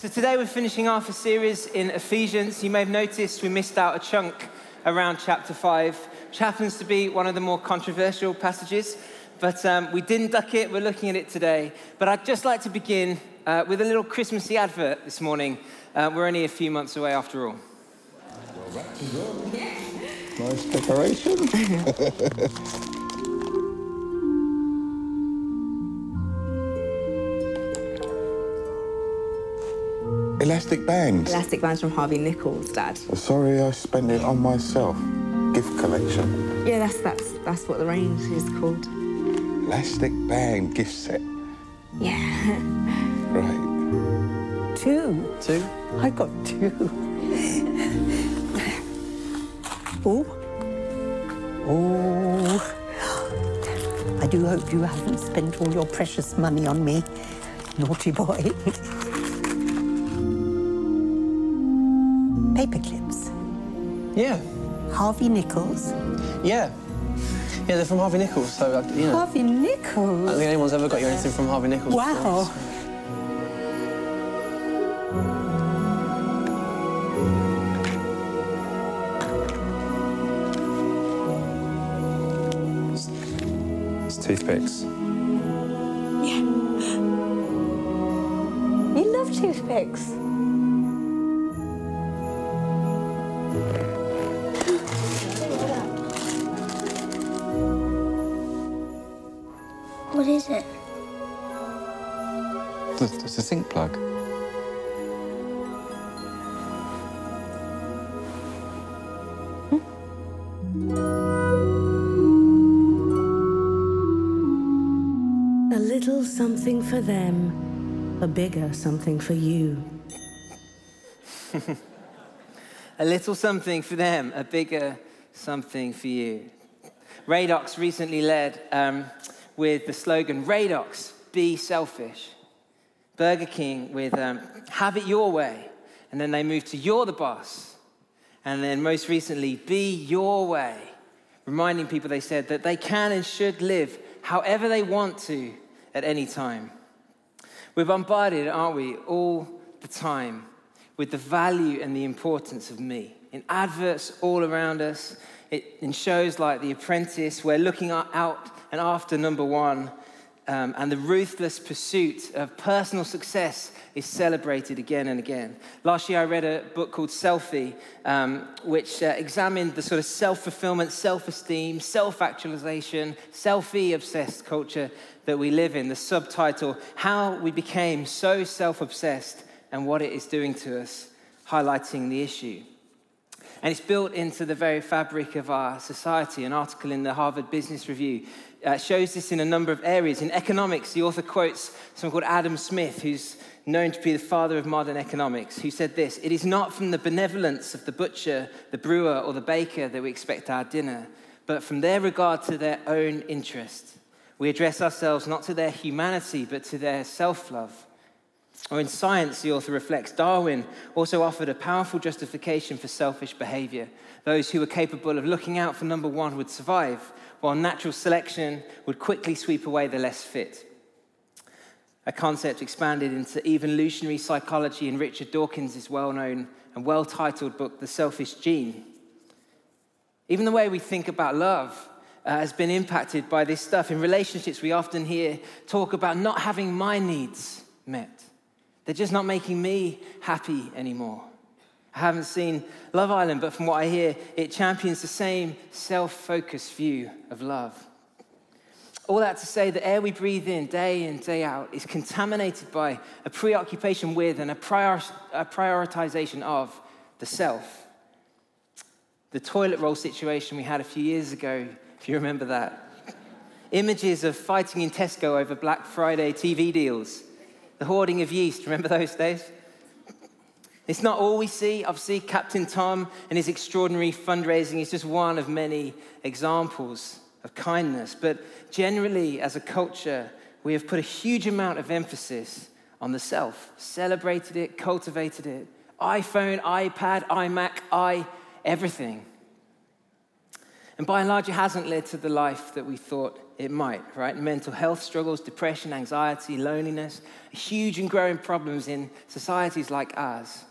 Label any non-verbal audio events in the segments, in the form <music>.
So today we're finishing off a series in Ephesians. You may have noticed we missed out a chunk around chapter 5, which happens to be one of the more controversial passages. But um, we didn't duck it, we're looking at it today. But I'd just like to begin uh, with a little Christmassy advert this morning. Uh, we're only a few months away after all. Well, Nice decoration. <laughs> Elastic bands. Elastic bands from Harvey Nichols, Dad. Sorry, I spent it on myself. Gift collection. Yeah, that's that's that's what the range is called. Elastic band gift set. Yeah. <laughs> Right. Two. Two? I got two. oh. Oh. I do hope you haven't spent all your precious money on me. Naughty boy. <laughs> Paper clips. Yeah, Harvey Nichols. yeah. Yeah, they're from Harvey Nichols, so, uh, you know. Harvey Nichols? I don't Nichols? think anyone's ever got you anything from Harvey Nichols. before, Wow. so- It's toothpicks. Yeah. You love toothpicks. Something for them, a bigger something for you. <laughs> A little something for them, a bigger something for you. Radox recently led um, with the slogan Radox, be selfish. Burger King with um, have it your way. And then they moved to you're the boss. And then most recently, be your way. Reminding people, they said, that they can and should live however they want to at any time. We're bombarded, aren't we, all the time with the value and the importance of me. In adverts all around us, it, in shows like The Apprentice, we're looking out and after number one, um, and the ruthless pursuit of personal success is celebrated again and again. Last year, I read a book called Selfie, um, which uh, examined the sort of self fulfillment, self esteem, self actualization, selfie obsessed culture that we live in. The subtitle, How We Became So Self Obsessed and What It Is Doing to Us, highlighting the issue. And it's built into the very fabric of our society. An article in the Harvard Business Review uh, shows this in a number of areas. In economics, the author quotes someone called Adam Smith, who's known to be the father of modern economics, who said this It is not from the benevolence of the butcher, the brewer, or the baker that we expect our dinner, but from their regard to their own interest. We address ourselves not to their humanity, but to their self love. Or in science, the author reflects Darwin also offered a powerful justification for selfish behavior. Those who were capable of looking out for number one would survive, while natural selection would quickly sweep away the less fit. A concept expanded into evolutionary psychology in Richard Dawkins' well known and well titled book, The Selfish Gene. Even the way we think about love uh, has been impacted by this stuff. In relationships, we often hear talk about not having my needs met. They're just not making me happy anymore. I haven't seen Love Island, but from what I hear, it champions the same self focused view of love. All that to say, the air we breathe in day in, day out is contaminated by a preoccupation with and a, prior, a prioritization of the self. The toilet roll situation we had a few years ago, if you remember that. Images of fighting in Tesco over Black Friday TV deals. The hoarding of yeast, remember those days? It's not all we see. Obviously, Captain Tom and his extraordinary fundraising is just one of many examples of kindness. But generally, as a culture, we have put a huge amount of emphasis on the self, celebrated it, cultivated it. iPhone, iPad, iMac, i everything. And by and large, it hasn't led to the life that we thought it might, right? Mental health struggles, depression, anxiety, loneliness, huge and growing problems in societies like ours.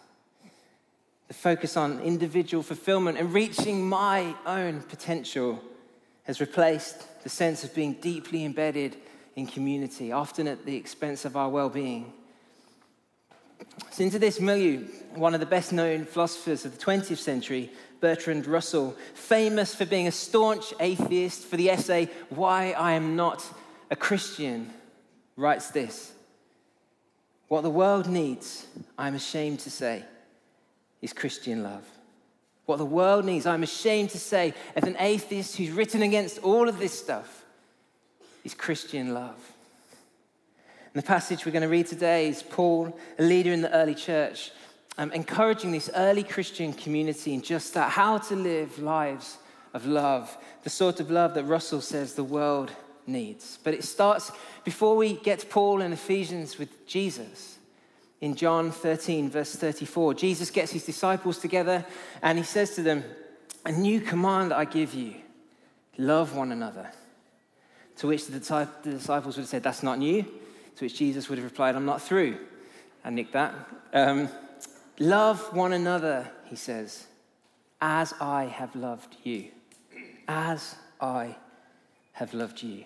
The focus on individual fulfillment and reaching my own potential has replaced the sense of being deeply embedded in community, often at the expense of our well being. So, into this milieu, one of the best known philosophers of the 20th century, Bertrand Russell, famous for being a staunch atheist, for the essay, Why I Am Not a Christian, writes this What the world needs, I'm ashamed to say, is Christian love. What the world needs, I'm ashamed to say, as an atheist who's written against all of this stuff, is Christian love. And the passage we're going to read today is Paul, a leader in the early church, um, encouraging this early Christian community in just that how to live lives of love, the sort of love that Russell says the world needs. But it starts before we get to Paul and Ephesians with Jesus. In John 13, verse 34, Jesus gets his disciples together and he says to them, A new command I give you love one another. To which the disciples would have said, That's not new. To which Jesus would have replied, I'm not through. I nicked that. Um, love one another, he says, as I have loved you. As I have loved you.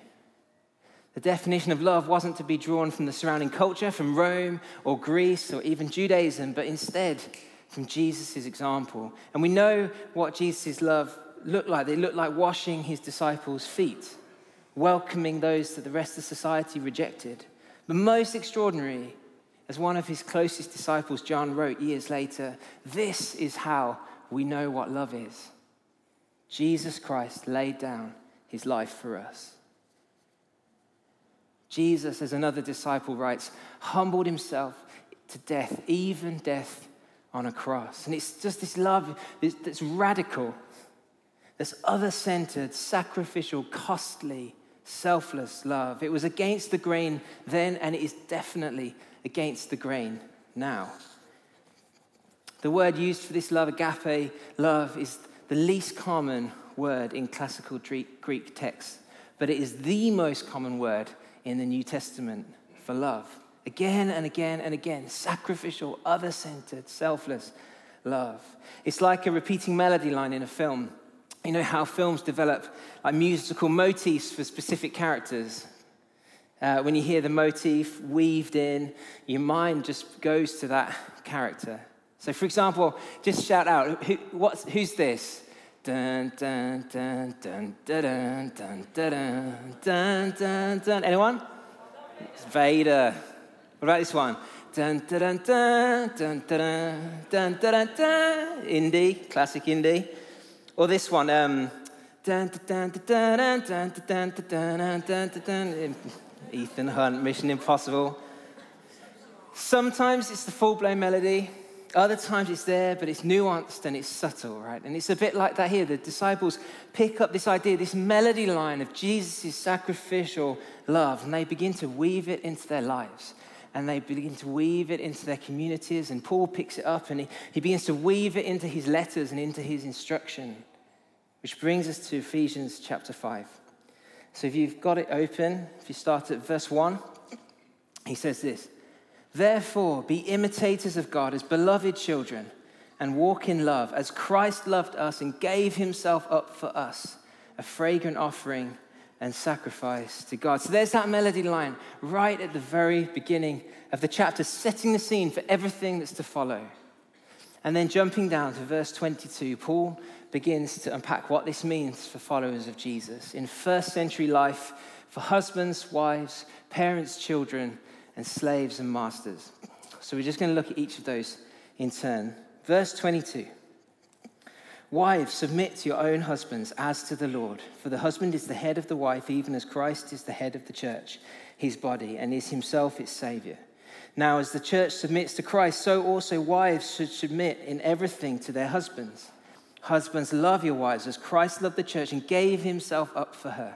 The definition of love wasn't to be drawn from the surrounding culture, from Rome or Greece or even Judaism, but instead from Jesus' example. And we know what Jesus' love looked like. It looked like washing his disciples' feet, welcoming those that the rest of society rejected, but most extraordinary, as one of his closest disciples, John, wrote years later, this is how we know what love is. Jesus Christ laid down his life for us. Jesus, as another disciple writes, humbled himself to death, even death on a cross. And it's just this love that's radical, that's other centered, sacrificial, costly, selfless love. It was against the grain then, and it is definitely against the grain now. The word used for this love, agape love, is the least common word in classical Greek texts, but it is the most common word in the New Testament for love. Again and again and again, sacrificial, other centered, selfless love. It's like a repeating melody line in a film you know how films develop like musical motifs for specific characters. Uh, when you hear the motif weaved in, your mind just goes to that character. So, for example, just shout out, who, who's this? Anyone? It's Vader. What about this one? Dun, dun, dun, dun, dun, dun, dun, dun. Indy, classic Indy. Or this one. Um, Ethan Hunt, Mission Impossible. Sometimes it's the full blown melody. Other times it's there, but it's nuanced and it's subtle, right? And it's a bit like that here. The disciples pick up this idea, this melody line of Jesus' sacrificial love, and they begin to weave it into their lives. And they begin to weave it into their communities. And Paul picks it up and he, he begins to weave it into his letters and into his instruction. Which brings us to Ephesians chapter 5. So if you've got it open, if you start at verse 1, he says this Therefore, be imitators of God as beloved children and walk in love, as Christ loved us and gave himself up for us, a fragrant offering and sacrifice to God. So there's that melody line right at the very beginning of the chapter, setting the scene for everything that's to follow. And then jumping down to verse 22, Paul begins to unpack what this means for followers of Jesus in first century life for husbands, wives, parents, children, and slaves and masters. So we're just going to look at each of those in turn. Verse 22 Wives, submit to your own husbands as to the Lord, for the husband is the head of the wife, even as Christ is the head of the church, his body, and is himself its Savior. Now, as the church submits to Christ, so also wives should submit in everything to their husbands. Husbands, love your wives as Christ loved the church and gave himself up for her,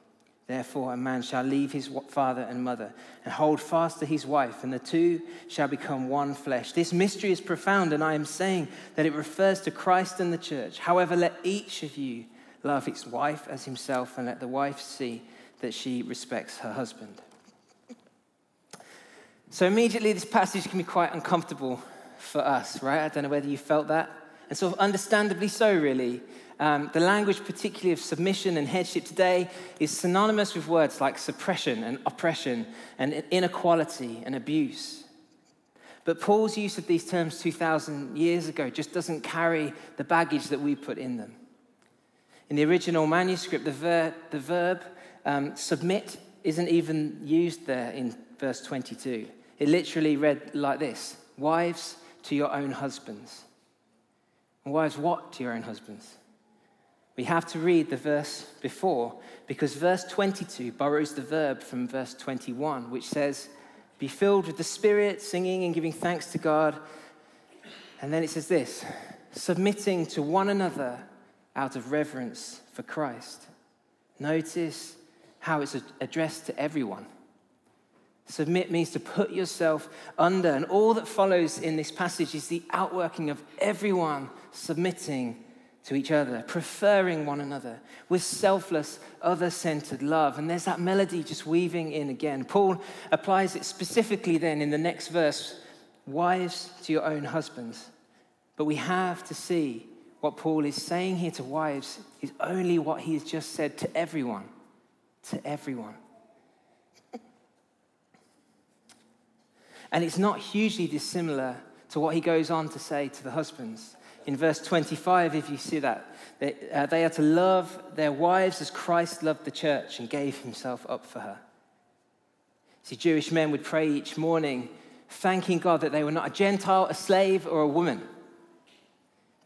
Therefore, a man shall leave his father and mother and hold fast to his wife, and the two shall become one flesh. This mystery is profound, and I am saying that it refers to Christ and the church. However, let each of you love his wife as himself, and let the wife see that she respects her husband. So, immediately, this passage can be quite uncomfortable for us, right? I don't know whether you felt that. And sort of understandably so, really. Um, the language, particularly of submission and headship today, is synonymous with words like suppression and oppression and inequality and abuse. But Paul's use of these terms 2,000 years ago just doesn't carry the baggage that we put in them. In the original manuscript, the, ver- the verb um, submit isn't even used there in verse 22. It literally read like this Wives to your own husbands. And wives, what to your own husbands? We have to read the verse before because verse 22 borrows the verb from verse 21, which says, Be filled with the Spirit, singing and giving thanks to God. And then it says this submitting to one another out of reverence for Christ. Notice how it's addressed to everyone. Submit means to put yourself under, and all that follows in this passage is the outworking of everyone submitting to each other, preferring one another with selfless, other centered love. And there's that melody just weaving in again. Paul applies it specifically then in the next verse wives to your own husbands. But we have to see what Paul is saying here to wives is only what he has just said to everyone. To everyone. And it's not hugely dissimilar to what he goes on to say to the husbands. In verse 25, if you see that, they, uh, they are to love their wives as Christ loved the church and gave himself up for her. See, Jewish men would pray each morning, thanking God that they were not a Gentile, a slave, or a woman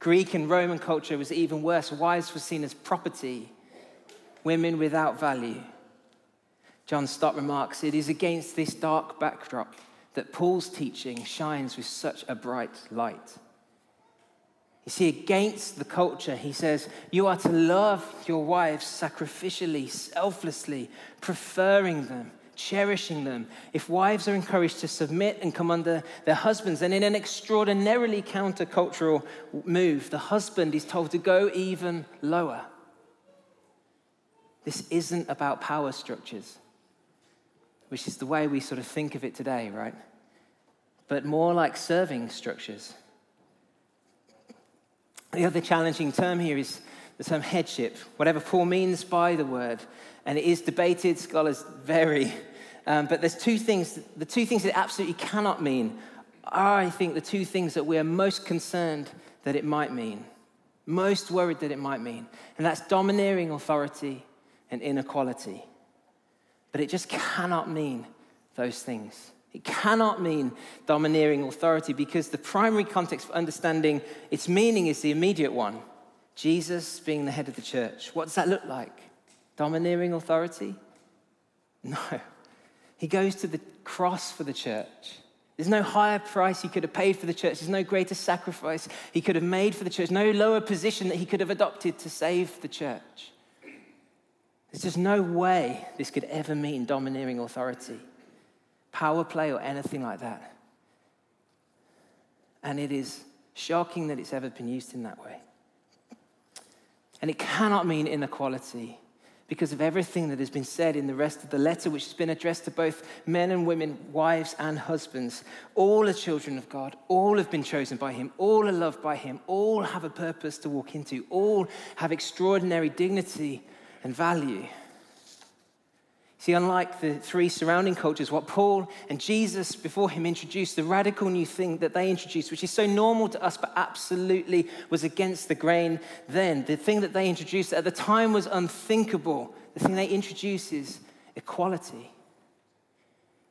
Greek and Roman culture was even worse. Wives were seen as property, women without value. John Stott remarks it is against this dark backdrop that Paul's teaching shines with such a bright light. You see, against the culture, he says, you are to love your wives sacrificially, selflessly, preferring them, cherishing them. If wives are encouraged to submit and come under their husbands, then in an extraordinarily countercultural move, the husband is told to go even lower. This isn't about power structures, which is the way we sort of think of it today, right? But more like serving structures. The other challenging term here is the term headship, whatever Paul means by the word. And it is debated, scholars vary. Um, but there's two things, the two things it absolutely cannot mean are, I think, the two things that we are most concerned that it might mean, most worried that it might mean. And that's domineering authority and inequality. But it just cannot mean those things. It cannot mean domineering authority because the primary context for understanding its meaning is the immediate one Jesus being the head of the church. What does that look like? Domineering authority? No. He goes to the cross for the church. There's no higher price he could have paid for the church. There's no greater sacrifice he could have made for the church. No lower position that he could have adopted to save the church. There's just no way this could ever mean domineering authority, power play, or anything like that. And it is shocking that it's ever been used in that way. And it cannot mean inequality because of everything that has been said in the rest of the letter, which has been addressed to both men and women, wives and husbands. All are children of God. All have been chosen by Him. All are loved by Him. All have a purpose to walk into. All have extraordinary dignity and value. See, unlike the three surrounding cultures, what Paul and Jesus before him introduced, the radical new thing that they introduced, which is so normal to us but absolutely was against the grain then, the thing that they introduced at the time was unthinkable. The thing they introduced is equality.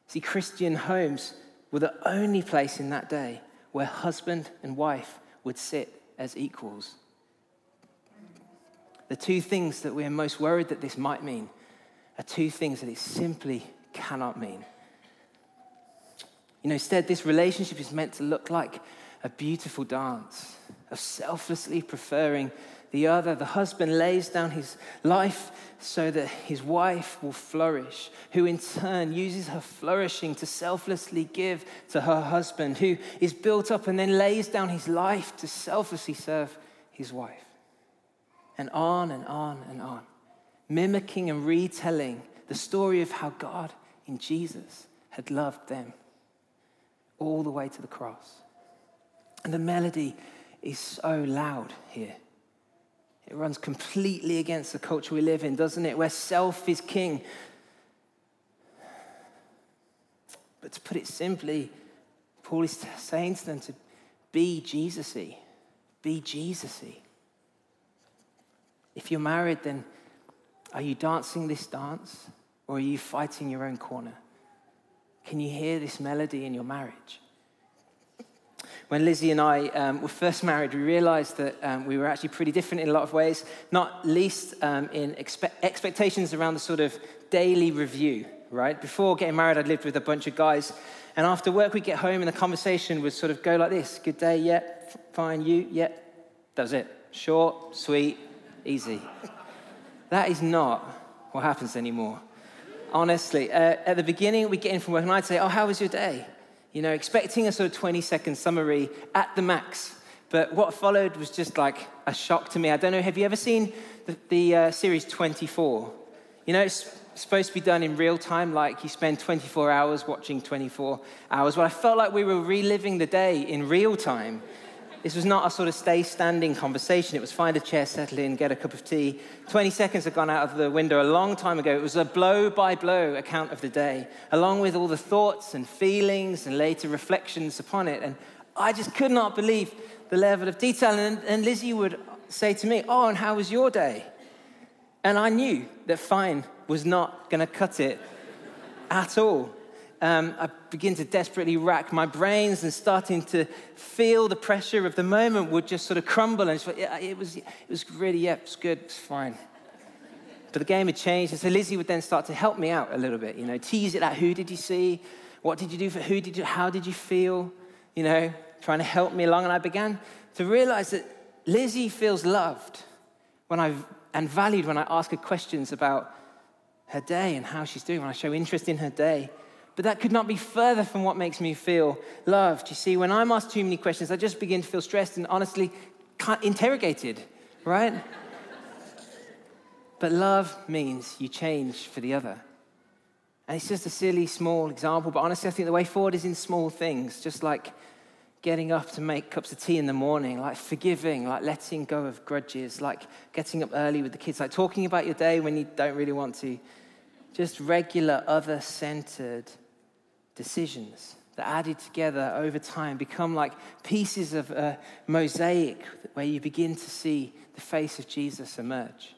See, Christian homes were the only place in that day where husband and wife would sit as equals. The two things that we are most worried that this might mean are two things that it simply cannot mean. You know, instead, this relationship is meant to look like a beautiful dance of selflessly preferring the other. The husband lays down his life so that his wife will flourish, who in turn uses her flourishing to selflessly give to her husband, who is built up and then lays down his life to selflessly serve his wife. And on and on and on, mimicking and retelling the story of how God in Jesus had loved them all the way to the cross. And the melody is so loud here. It runs completely against the culture we live in, doesn't it? Where self is king. But to put it simply, Paul is saying to them to be Jesus y. Be Jesus y. If you're married, then are you dancing this dance or are you fighting your own corner? Can you hear this melody in your marriage? When Lizzie and I um, were first married, we realized that um, we were actually pretty different in a lot of ways, not least um, in expe- expectations around the sort of daily review, right? Before getting married, I'd lived with a bunch of guys. And after work, we'd get home and the conversation would sort of go like this Good day, yeah, fine, you, yeah. That was it. Short, sweet, easy. That is not what happens anymore. Honestly, uh, at the beginning, we'd get in from work and I'd say, Oh, how was your day? You know, expecting a sort of 20 second summary at the max. But what followed was just like a shock to me. I don't know, have you ever seen the, the uh, series 24? You know, it's supposed to be done in real time, like you spend 24 hours watching 24 hours. Well, I felt like we were reliving the day in real time. This was not a sort of stay standing conversation. It was find a chair, settle in, get a cup of tea. 20 seconds had gone out of the window a long time ago. It was a blow by blow account of the day, along with all the thoughts and feelings and later reflections upon it. And I just could not believe the level of detail. And, and Lizzie would say to me, Oh, and how was your day? And I knew that fine was not going to cut it at all um, I begin to desperately rack my brains and starting to feel the pressure of the moment would just sort of crumble. And yeah, it, was, it was really, yeah, it's good, it's fine. But the game had changed. And so Lizzie would then start to help me out a little bit, you know, tease it out. Who did you see? What did you do for who did you, how did you feel? You know, trying to help me along. And I began to realize that Lizzie feels loved when I and valued when I ask her questions about her day and how she's doing, when I show interest in her day. But that could not be further from what makes me feel loved. You see, when I'm asked too many questions, I just begin to feel stressed and honestly interrogated, right? but love means you change for the other. And it's just a silly, small example, but honestly, I think the way forward is in small things, just like getting up to make cups of tea in the morning, like forgiving, like letting go of grudges, like getting up early with the kids, like talking about your day when you don't really want to. Just regular, other centered decisions that added together over time become like pieces of a mosaic where you begin to see the face of Jesus emerge.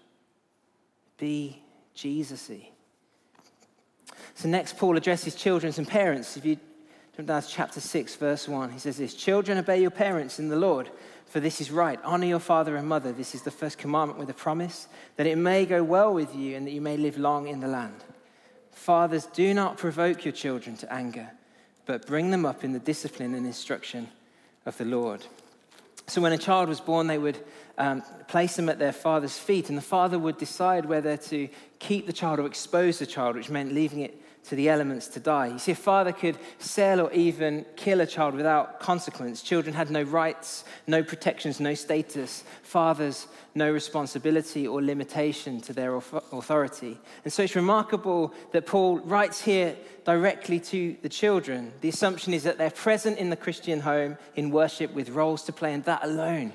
Be Jesusy. So next, Paul addresses children and parents. If you jump down to chapter 6, verse 1, he says this Children, obey your parents in the Lord, for this is right. Honor your father and mother. This is the first commandment with a promise, that it may go well with you and that you may live long in the land. Fathers, do not provoke your children to anger, but bring them up in the discipline and instruction of the Lord. So, when a child was born, they would um, place them at their father's feet, and the father would decide whether to keep the child or expose the child, which meant leaving it to the elements to die. You see, a father could sell or even kill a child without consequence. Children had no rights, no protections, no status. Fathers, no responsibility or limitation to their authority. And so it's remarkable that Paul writes here directly to the children. The assumption is that they're present in the Christian home in worship with roles to play, and that alone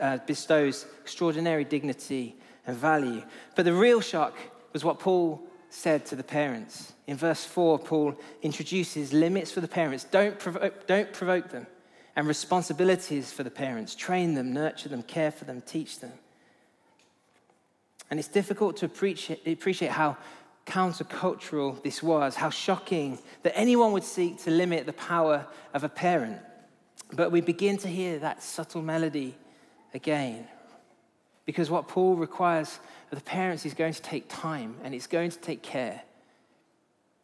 uh, bestows extraordinary dignity and value. But the real shock was what Paul said to the parents. In verse 4, Paul introduces limits for the parents. Don't provoke, don't provoke them. And responsibilities for the parents. Train them, nurture them, care for them, teach them. And it's difficult to appreciate, how countercultural this was, how shocking that anyone would seek to limit the power of a parent. But we begin to hear that subtle melody again. Because what Paul requires the parents is going to take time and it's going to take care.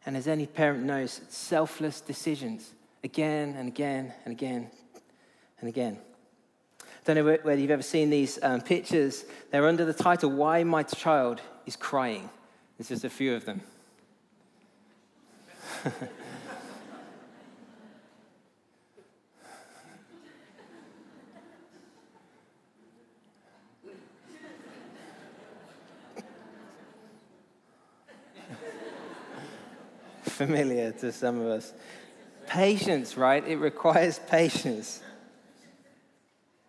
And as any parent knows, selfless decisions again and again and again and again. I Don't know whether you've ever seen these um, pictures. They're under the title, Why My Child is Crying. There's just a few of them. <laughs> Familiar to some of us. Patience, right? It requires patience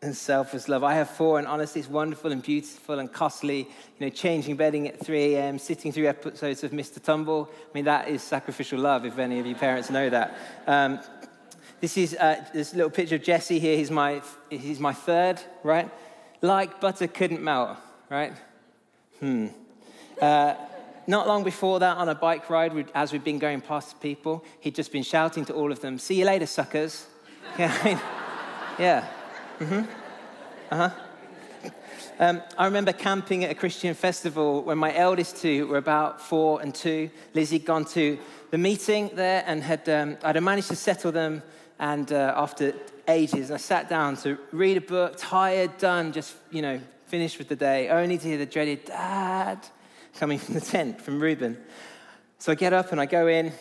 and selfless love. I have four, and honestly, it's wonderful and beautiful and costly. You know, changing bedding at 3 a.m., sitting through episodes of Mr. Tumble. I mean, that is sacrificial love, if any of you parents know that. Um, this is uh, this little picture of Jesse here. He's my, he's my third, right? Like butter couldn't melt, right? Hmm. Uh, not long before that, on a bike ride, as we'd been going past people, he'd just been shouting to all of them, See you later, suckers. <laughs> yeah. yeah. Mm-hmm. Uh-huh. Um, I remember camping at a Christian festival when my eldest two were about four and two. Lizzie had gone to the meeting there and had um, I'd managed to settle them. And uh, after ages, I sat down to read a book, tired, done, just you know, finished with the day, only to hear the dreaded "Dad" coming from the tent from Reuben. So I get up and I go in,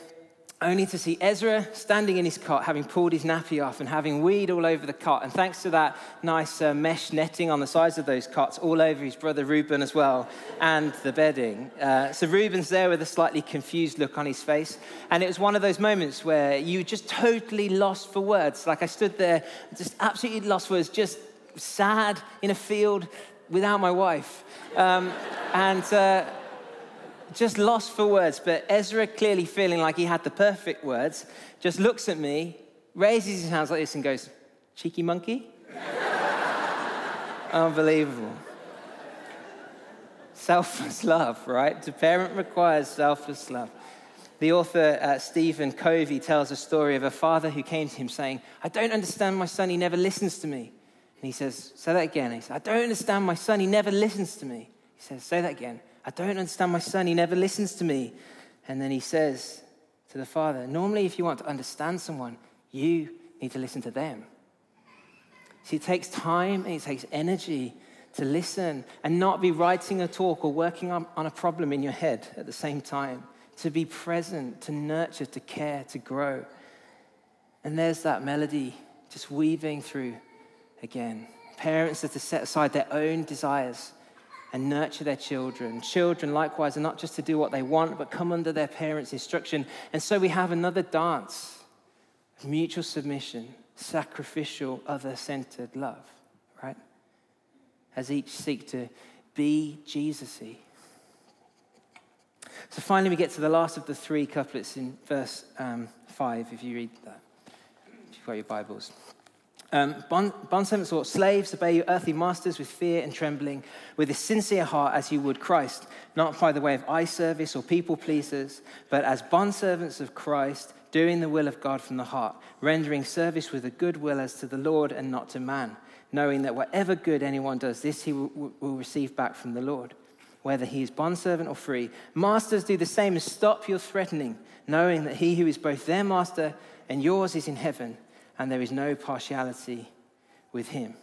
only to see Ezra standing in his cot, having pulled his nappy off and having weed all over the cot. And thanks to that nice uh, mesh netting on the sides of those cots, all over his brother Reuben as well, and the bedding. Uh, so Reuben's there with a slightly confused look on his face. And it was one of those moments where you just totally lost for words. Like I stood there, just absolutely lost for words, just sad in a field without my wife. Um, and. Uh, just lost for words, but Ezra, clearly feeling like he had the perfect words, just looks at me, raises his hands like this, and goes, Cheeky monkey? <laughs> Unbelievable. Selfless love, right? To parent requires selfless love. The author, uh, Stephen Covey, tells a story of a father who came to him saying, I don't understand my son, he never listens to me. And he says, Say that again. he says, I don't understand my son, he never listens to me. He says, Say that again. I don't understand my son. He never listens to me. And then he says to the father, Normally, if you want to understand someone, you need to listen to them. See, it takes time and it takes energy to listen and not be writing a talk or working on, a problem in your head at the same time. To be present, to nurture, to care, to grow. And there's that melody just weaving through again. Parents are to set aside their own desires and nurture their children. Children, likewise, are not just to do what they want, but come under their parents' instruction. And so we have another dance of mutual submission, sacrificial, other centered love, right? As each seek to be Jesus y. So finally, we get to the last of the three couplets in verse um, 5, if you read that, if you've got your Bibles. Um, bond, servants or slaves, obey your earthly masters with fear and trembling, with a sincere heart as you would Christ, not by the way of eye service or people pleasers, but as bondservants of Christ, doing the will of God from the heart, rendering service with a good will as to the Lord and not to man, knowing that whatever good anyone does, this he will, will receive back from the Lord, whether he is bondservant or free. Masters, do the same and stop your threatening, knowing that he who is both their master and yours is in heaven and there is no partiality with him.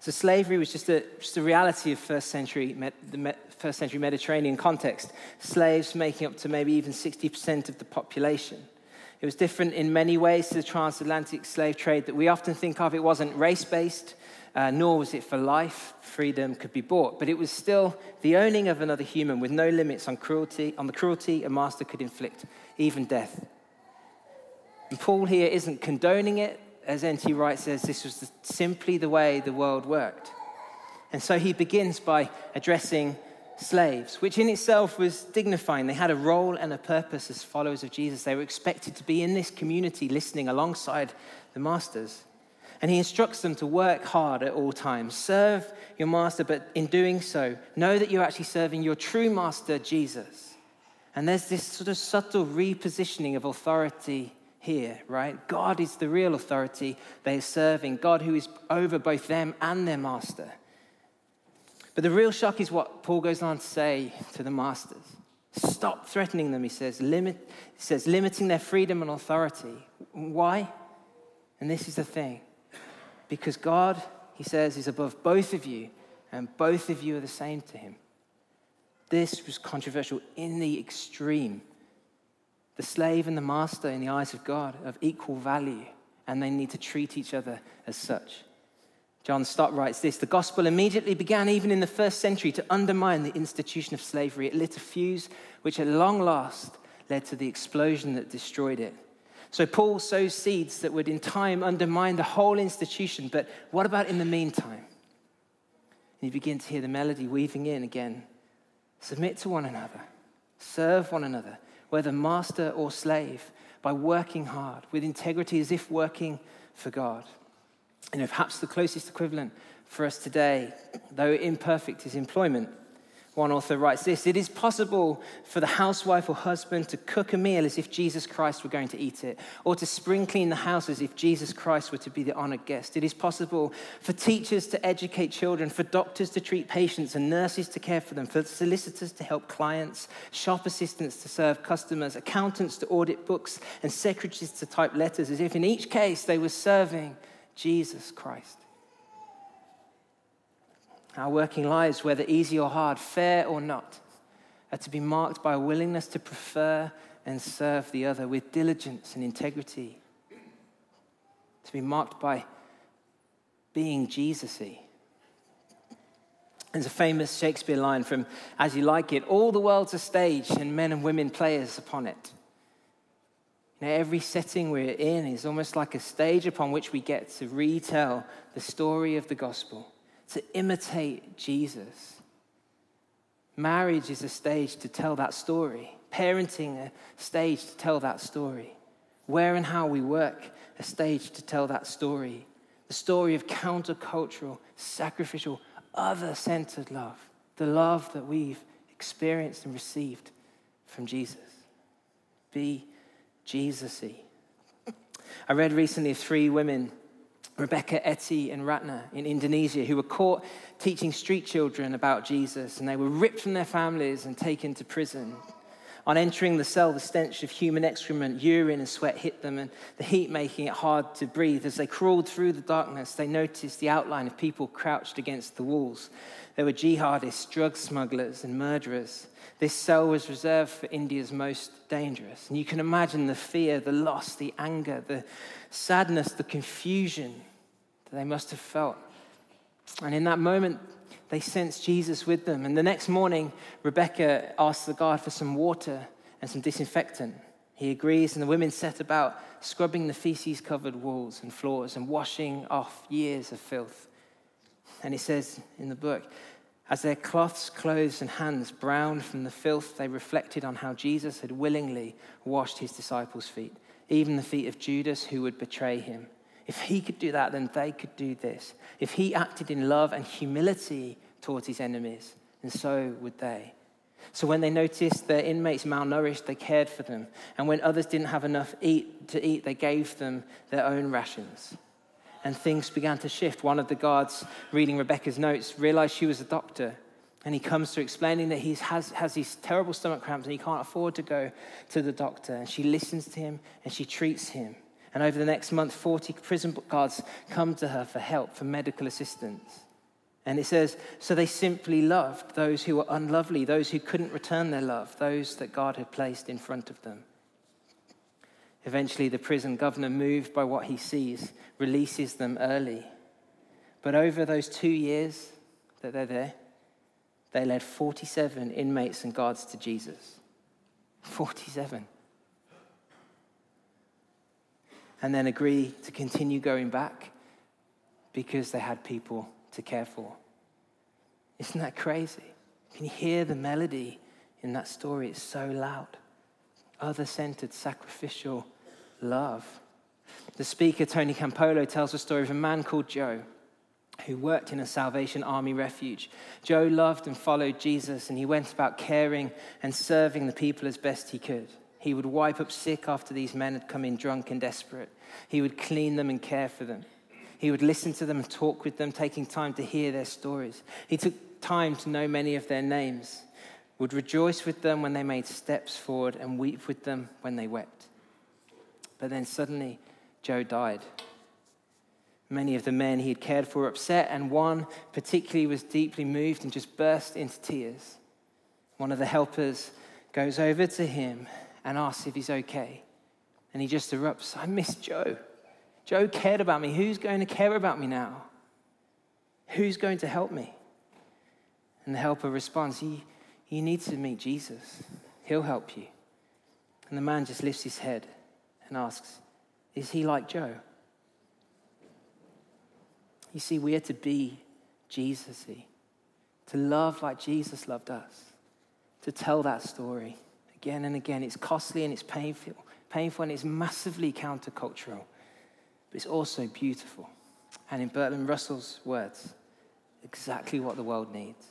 So slavery was just a, just a reality of first century, the first century Mediterranean context. Slaves making up to maybe even 60% of the population. It was different in many ways to the transatlantic slave trade that we often think of. It wasn't race based, uh, nor was it for life. Freedom could be bought, but it was still the owning of another human with no limits on cruelty, on the cruelty a master could inflict, even death. And Paul here isn't condoning it. As N.T. Wright says, this was simply the way the world worked. And so he begins by addressing slaves, which in itself was dignifying. They had a role and a purpose as followers of Jesus. They were expected to be in this community listening alongside the masters. And he instructs them to work hard at all times. Serve your master, but in doing so, know that you're actually serving your true master, Jesus. And there's this sort of subtle repositioning of authority here, right? God is the real authority they are serving, God who is over both them and their master. But the real shock is what Paul goes on to say to the masters. Stop threatening them, he says. Limit, he says, limiting their freedom and authority. Why? And this is the thing. Because God, he says, is above both of you, and both of you are the same to him. This was controversial in the extreme. The slave and the master, in the eyes of God, of equal value, and they need to treat each other as such. John Stott writes this The gospel immediately began, even in the first century, to undermine the institution of slavery. It lit a fuse which, at long last, led to the explosion that destroyed it. So, Paul sows seeds that would, in time, undermine the whole institution. But what about in the meantime? And you begin to hear the melody weaving in again. Submit to one another, serve one another, whether master or slave, by working hard, with integrity as if working for God you know, perhaps the closest equivalent for us today, though imperfect, is employment. One author writes this It is possible for the housewife or husband to cook a meal as if Jesus Christ were going to eat it, or to spring clean the house as if Jesus Christ were to be the honored guest. It is possible for teachers to educate children, for doctors to treat patients, and nurses to care for them, for solicitors to help clients, shop assistants to serve customers, accountants to audit books, and secretaries to type letters, as if in each case they were serving Jesus Christ. Our working lives, whether easy or hard, fair or not, are to be marked by a willingness to prefer and serve the other with diligence and integrity. To be marked by being Jesus-y. There's a famous Shakespeare line from As You Like It All the world's a stage, and men and women players upon it. Now, every setting we're in is almost like a stage upon which we get to retell the story of the gospel, to imitate Jesus. Marriage is a stage to tell that story, parenting, a stage to tell that story. Where and how we work, a stage to tell that story. The story of countercultural, sacrificial, other centered love, the love that we've experienced and received from Jesus. Be Jesus y. I read recently of three women, Rebecca, Etty, and Ratna in Indonesia, who were caught teaching street children about Jesus, and they were ripped from their families and taken to prison. On entering the cell, the stench of human excrement, urine, and sweat hit them, and the heat making it hard to breathe. As they crawled through the darkness, they noticed the outline of people crouched against the walls. There were jihadists, drug smugglers, and murderers. This cell was reserved for India's most dangerous. And you can imagine the fear, the loss, the anger, the sadness, the confusion that they must have felt. And in that moment, they sensed Jesus with them. And the next morning, Rebecca asks the guard for some water and some disinfectant. He agrees, and the women set about scrubbing the feces covered walls and floors and washing off years of filth. And he says in the book, as their cloths, clothes, and hands browned from the filth, they reflected on how Jesus had willingly washed his disciples' feet, even the feet of Judas who would betray him. If he could do that, then they could do this. If he acted in love and humility towards his enemies, then so would they. So when they noticed their inmates malnourished, they cared for them. And when others didn't have enough eat, to eat, they gave them their own rations. And things began to shift. One of the guards reading Rebecca's notes realized she was a doctor. And he comes to explaining that he has, has these terrible stomach cramps and he can't afford to go to the doctor. And she listens to him and she treats him. And over the next month, 40 prison guards come to her for help, for medical assistance. And it says, so they simply loved those who were unlovely, those who couldn't return their love, those that God had placed in front of them. Eventually, the prison governor, moved by what he sees, releases them early. But over those two years that they're there, they led 47 inmates and guards to Jesus. 47 and then agree to continue going back because they had people to care for. Isn't that crazy? Can you hear the melody in that story? It's so loud. Other centered, sacrificial love. The speaker, Tony Campolo, tells the story of a man called Joe who worked in a Salvation Army refuge. Joe loved and followed Jesus, and he went about caring and serving the people as best he could. He would wipe up sick after these men had come in drunk and desperate. He would clean them and care for them. He would listen to them and talk with them, taking time to hear their stories. He took time to know many of their names, would rejoice with them when they made steps forward, and weep with them when they wept. But then suddenly, Joe died. Many of the men he had cared for were upset, and one particularly was deeply moved and just burst into tears. One of the helpers goes over to him and asks if he's okay. And he just erupts, I miss Joe. Joe cared about me. Who's going to care about me now? Who's going to help me? And the helper responds, You, you need to meet Jesus. He'll help you. And the man just lifts his head and asks, Is he like Joe? You see, we are to be Jesus y, to love like Jesus loved us, to tell that story again and again. It's costly and it's painful, painful and it's massively countercultural, but it's also beautiful. And in Bertrand Russell's words, exactly what the world needs.